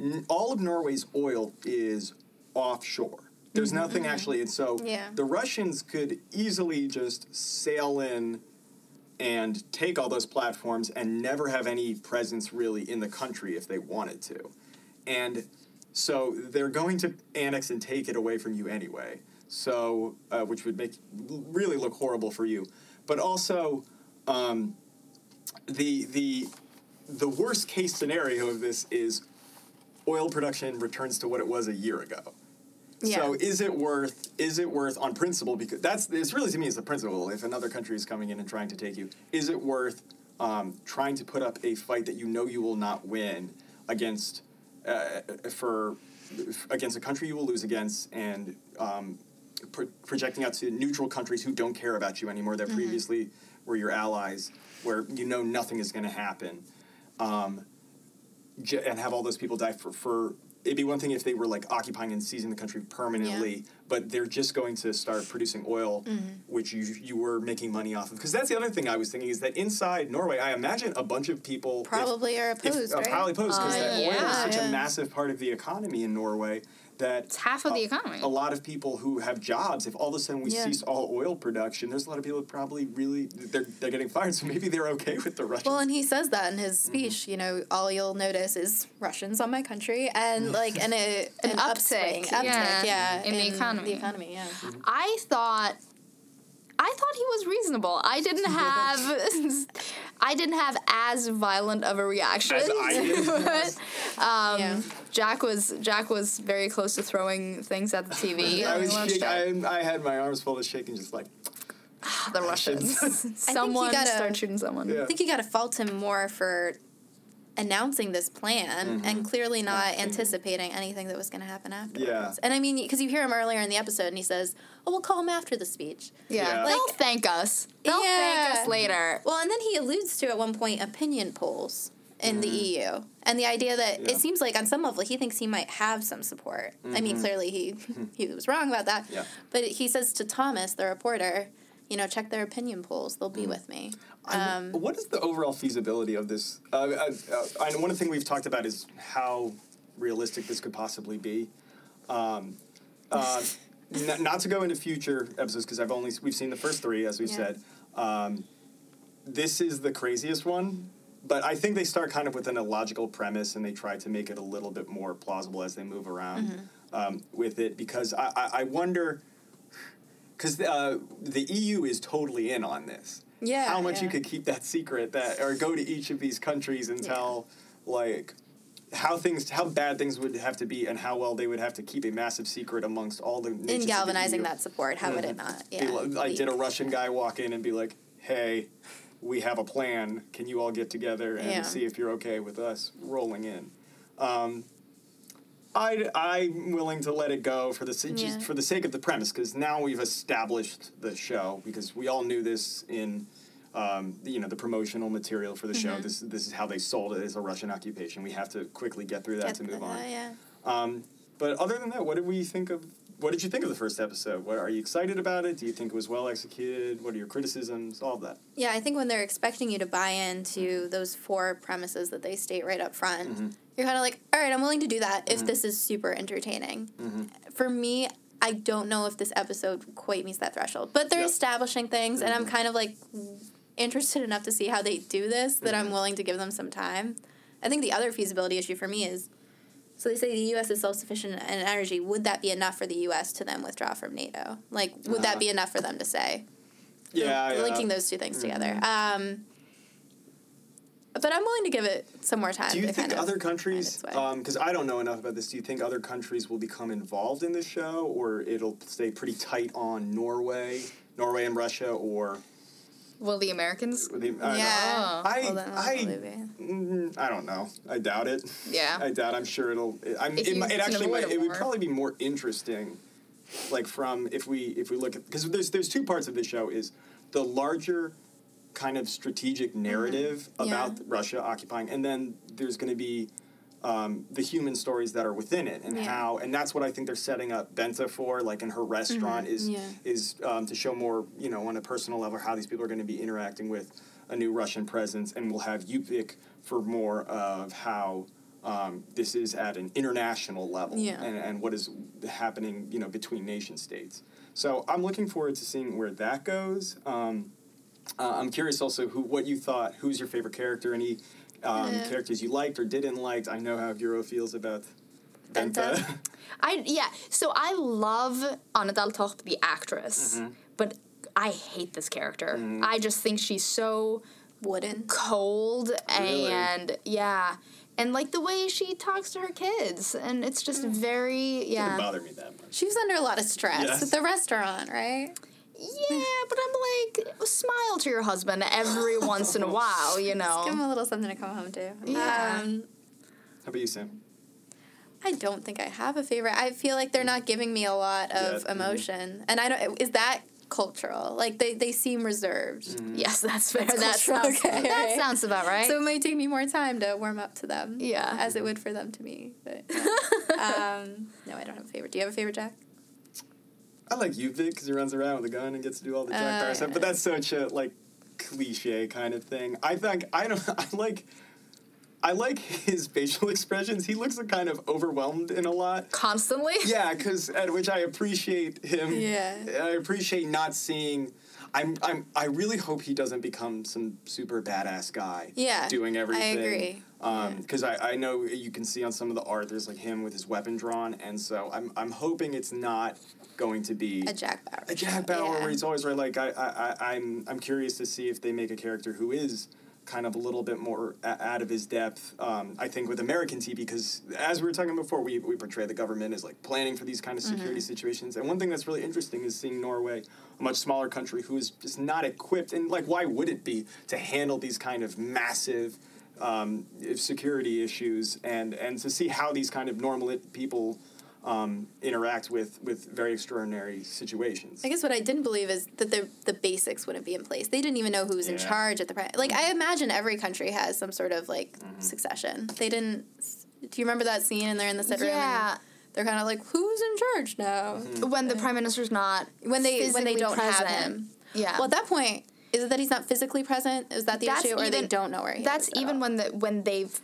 n- all of Norway's oil is offshore. There's mm-hmm. nothing actually, and so Yeah. the Russians could easily just sail in and take all those platforms and never have any presence really in the country if they wanted to. And so they're going to annex and take it away from you anyway. So, uh, which would make really look horrible for you. But also, um, the the the worst case scenario of this is oil production returns to what it was a year ago. Yeah. So is it worth is it worth on principle because that's it's really to me is the principle if another country is coming in and trying to take you is it worth um, trying to put up a fight that you know you will not win against uh, for against a country you will lose against and um, pro- projecting out to neutral countries who don't care about you anymore that previously were your allies where you know nothing is going to happen. Um, j- and have all those people die for, for it'd be one thing if they were like occupying and seizing the country permanently but they're just going to start producing oil, Mm-hmm. which you you were making money off of. Because that's the other thing I was thinking is that inside Norway, I imagine a bunch of people if- Probably are if, opposed, uh, right? probably opposed because Uh, that oil is such Yeah. a massive part of the economy in Norway that It's half of the economy. A lot of people who have jobs, if all of a sudden we Yeah. cease all oil production, there's a lot of people that probably really they're they're getting fired. So maybe they're okay with the Russians. Well, and he says that in his Mm-hmm. speech. You know, all you'll notice is Russians on my country, and like and a, An an, uptick, uptick, yeah, yeah, in the economy. The economy, yeah. I thought I thought he was reasonable. I didn't have I didn't have as violent of a reaction. As I did. to it. um, Yeah. Jack was Jack was very close to throwing things at the TV. I was watched shake. I, I had my arms full of shaking, just like the Russians. he someone gotta- start shooting someone. Yeah. I think you got to fault him more for announcing this plan Mm-hmm. and clearly not anticipating anything that was going to happen afterwards. Yeah. And I mean, because you hear him earlier in the episode, and he says, "Oh, we'll call him after the speech." Yeah. Yeah. They'll Like- thank us. They'll Yeah. thank us later. Well, and then he alludes to at one point opinion polls in the EU, and the idea that Mm-hmm. Yeah. it seems like on some level he thinks he might have some support. I mean, clearly he he was wrong about that. Mm-hmm. Yeah. But he says to Thomas, the reporter, you know, check their opinion polls; they'll Mm-hmm. be with me. Um, what is the overall feasibility of this? Uh, uh, uh, I one thing we've talked about is how realistic this could possibly be. Um, uh, n- not to go into future episodes because I've only we've seen the first three, as we Yeah. said. Um, this is the craziest one, but I think they start kind of with an illogical premise and they try to make it a little bit more plausible as they move around Mm-hmm. um, with it because I, I, I wonder because uh, the EU is totally in on this yeah. how much you could keep that secret that or go to each of these countries and Yeah. tell like how things how bad things would have to be and how well they would have to keep a massive secret amongst all the nations in galvanizing that support. How would it Mhm. not? Yeah. li- like did a? Russian guy walk in and be like, "Hey, we have a plan. Can you all get together and Yeah. see if you're okay with us rolling in?" Um, I I'm willing to let it go for the sa- just for the sake of the premise because now we've established the show because we all knew this in um, you know the promotional material for the show. Mm-hmm. This this is how they sold it as a Russian occupation. We have to quickly get through that Get to move on. yeah. Um, but other than that, what did we think of? What did you think of the first episode? What are you excited about it? Do you think it was well executed? What are your criticisms? All of that. Yeah, I think when they're expecting you to buy into those four premises that they state right up front, Mm-hmm. You're kind of like, all right, I'm willing to do that if this is super entertaining. Mm-hmm. For me, I don't know if this episode quite meets that threshold, but they're Yep. establishing things, and I'm kind of like interested enough to see how they do this that Mm-hmm. I'm willing to give them some time. I think the other feasibility issue for me is so they say the U.S. is self sufficient in energy. Would that be enough for the U.S. to then withdraw from NATO? Like, would Uh, that be enough for them to say? Yeah, yeah. linking those two things together. Mm-hmm. Um, but I'm willing to give it some more time. Do you to think kind of other countries? its way. Because I don't know enough about this. Do you think other countries will become involved in this show, or it'll stay pretty tight on Norway, Norway and Russia, or Will the Americans? the, I yeah. I- Well, I'll I- Mm, I don't know. I doubt it. Yeah. I doubt. I'm sure it'll. I'm, it, it actually might. It would probably be more interesting, like from if we if we look at because there's there's two parts of the show is the larger kind of strategic narrative Mm-hmm. Yeah. about Russia occupying, and then there's going to be. Um, the human stories that are within it and Yeah. how and that's what I think they're setting up Bente for like in her restaurant is Mm-hmm. Yeah. is um, to show more you know on a personal level how these people are going to be interacting with a new Russian presence and we'll have Djupvik for more of how um, this is at an international level Yeah. and, and what is happening you know between nation states so I'm looking forward to seeing where that goes um, uh, I'm curious also who what you thought who's your favorite character any um, Yeah. characters you liked or didn't like I know how Guro feels about Bente. Bente. I yeah. So I love Ane Dahl Torp, the actress, Mm-hmm. but I hate this character. I just think she's so Wooden. cold Really? and yeah, and like the way she talks to her kids, and it's just very Didn't yeah. bother me that much She was under a lot of stress Yes. at the restaurant, right? Yeah, but I'm like, smile to your husband every once in a while, you know. Just Give him a little something to come home to. Yeah. Um, how about you Sam I don't think I have a favorite. I feel like they're not giving me a lot of Yeah, mhm. emotion, and I don't. Is that cultural? Like they, they seem reserved. Mm-hmm. Yes, that's fair. That's that cultural, sounds okay, that sounds about right. So it might take me more time to warm up to them. Yeah. As it would for them to me. But um, no, I don't have a favorite. Do you have a favorite, Jack? I like Djupvik because he runs around with a gun and gets to do all the Jack Uh, Bauer stuff. But that's such a like cliche kind of thing. I think I don't. I like. I like his facial expressions. He looks kind of overwhelmed in a lot. Constantly. Yeah, because at which I appreciate him. Yeah. I appreciate not seeing. I'm. I'm. I really hope he doesn't become some super badass guy. Yeah, Doing everything. I agree. Um, because I, I know you can see on some of the art there's like him with his weapon drawn, and so I'm I'm hoping it's not going to be A Jack Bauer. a Jack Bauer yeah. where he's always right. Like I, I I'm I'm curious to see if they make a character who is kind of a little bit more a- out of his depth. Um, I think with American TV because as we were talking before, we we portray the government as like planning for these kind of security Mm-hmm. situations. And one thing that's really interesting is seeing Norway, a much smaller country, who is just not equipped and like why would it be to handle these kind of massive um, security issues and and to see how these kind of normal people um, interact with with very extraordinary situations. I guess what I didn't believe is that the the basics wouldn't be in place. They didn't even know who was in charge at the pri- like. I imagine every country has some sort of like Mm-hmm. succession. They didn't. Do you remember that scene? And they're in the sit room. Yeah. And they're kind of like, who's in charge now? Mm-hmm. When the prime minister's not When they when they don't present. have him. Yeah. Well, at that point, is it that he's not physically present? Is that the That's issue, or they don't know where he That's is? at even when the when they've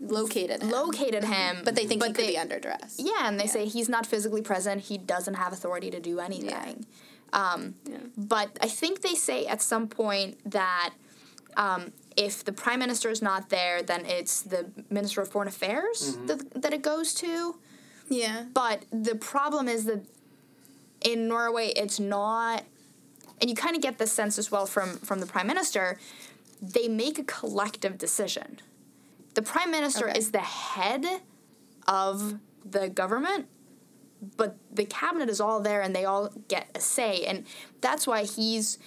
located him. located him, but they think he but could they- be under duress. Yeah, and they Yeah. say he's not physically present. He doesn't have authority to do anything. Um, Yeah. But I think they say at some point that um, if the prime minister is not there, then it's the minister of foreign affairs that, that it goes to. Yeah. But the problem is that in Norway, it's not, and you kind of get this sense as well from from the prime minister. They make a collective decision. The prime minister Okay. is the head of the government, but the cabinet is all there and they all get a say, and that's why he's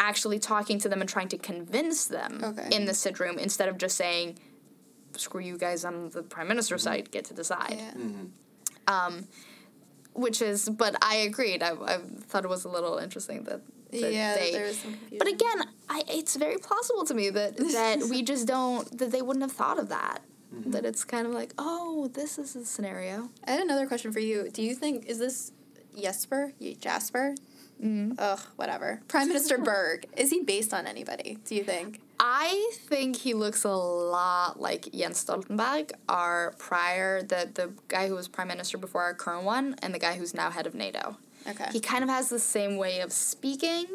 actually talking to them and trying to convince them Okay. in the sit room instead of just saying, "Screw you guys on the prime minister's side, get to decide." Yeah. Mm-hmm. Um, which is but i agreed i, I thought it was a little interesting that, that yeah. they there was some confusion. but again I, it's very plausible to me that that we just don't that they wouldn't have thought of that that it's kind of like oh this is a scenario I had another question for you. Do you think is this Jesper? Jasper? Mm. Ugh, whatever. Prime Minister Berg. Is he based on anybody? Do you think? i think he looks a lot like jens stoltenberg our prior the, the guy who was prime minister before our current one and the guy who's now head of nato Okay. he kind of has the same way of speaking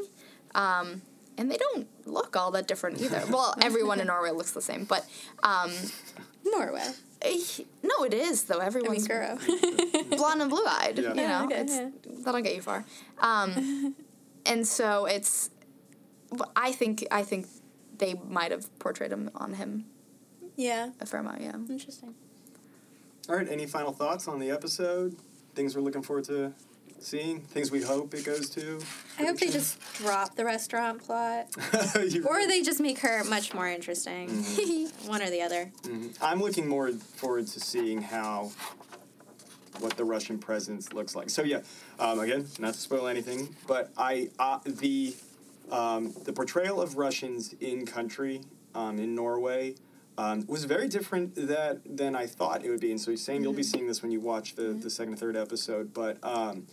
um, and they don't look all that different either well everyone in norway looks the same but um, Norway. Eh, No, it is though. I mean, Everyone's girl. blonde and blue-eyed. Yeah. You Yeah, know, okay, it's that'll get you far. Um, and so it's. I think I think they might have portrayed him on him yeah. a fair amount. Yeah. Interesting. All right, any final thoughts on the episode? Things we're looking forward to seeing? Things we hope it goes to? I hope they just drop the restaurant plot, or they just make her much more interesting. One or the other. Mhm. I'm looking more forward to seeing how what the Russian presence looks like. So yeah, um, again, not to spoil anything, but I uh, the um, the portrayal of Russians in country um, in Norway um, was very different that than I thought it would be. And so, Sam, you'll be seeing this when you watch the, the second and third episode. But um,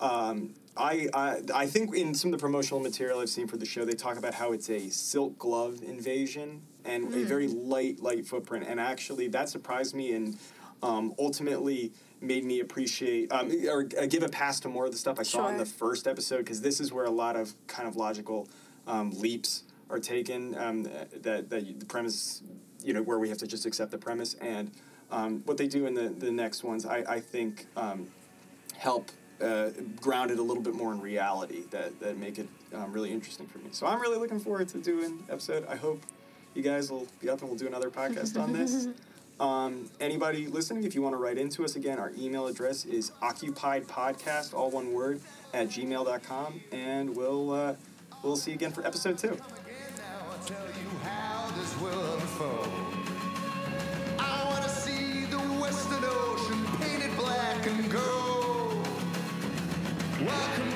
um, I, I I think in some of the promotional material I've seen for the show, they talk about how it's a silk glove invasion and a very light, light footprint. And actually, that surprised me and um, ultimately made me appreciate um, or uh, give a pass to more of the stuff I saw in the first episode because this is where a lot of kind of logical um, leaps are taken. Um, that that the premise, you know, where we have to just accept the premise and. Um, what they do in the, the next ones, I, I think, um, help uh, ground it a little bit more in reality that, that make it um, really interesting for me. So I'm really looking forward to doing episode. I hope you guys will be up and we'll do another podcast on this. Um, anybody listening, if you want to write into us again, our email address is occupiedpodcast, all one word, at gmail.com. And we'll, uh, we'll see you again for episode two. Now I'll tell Welcome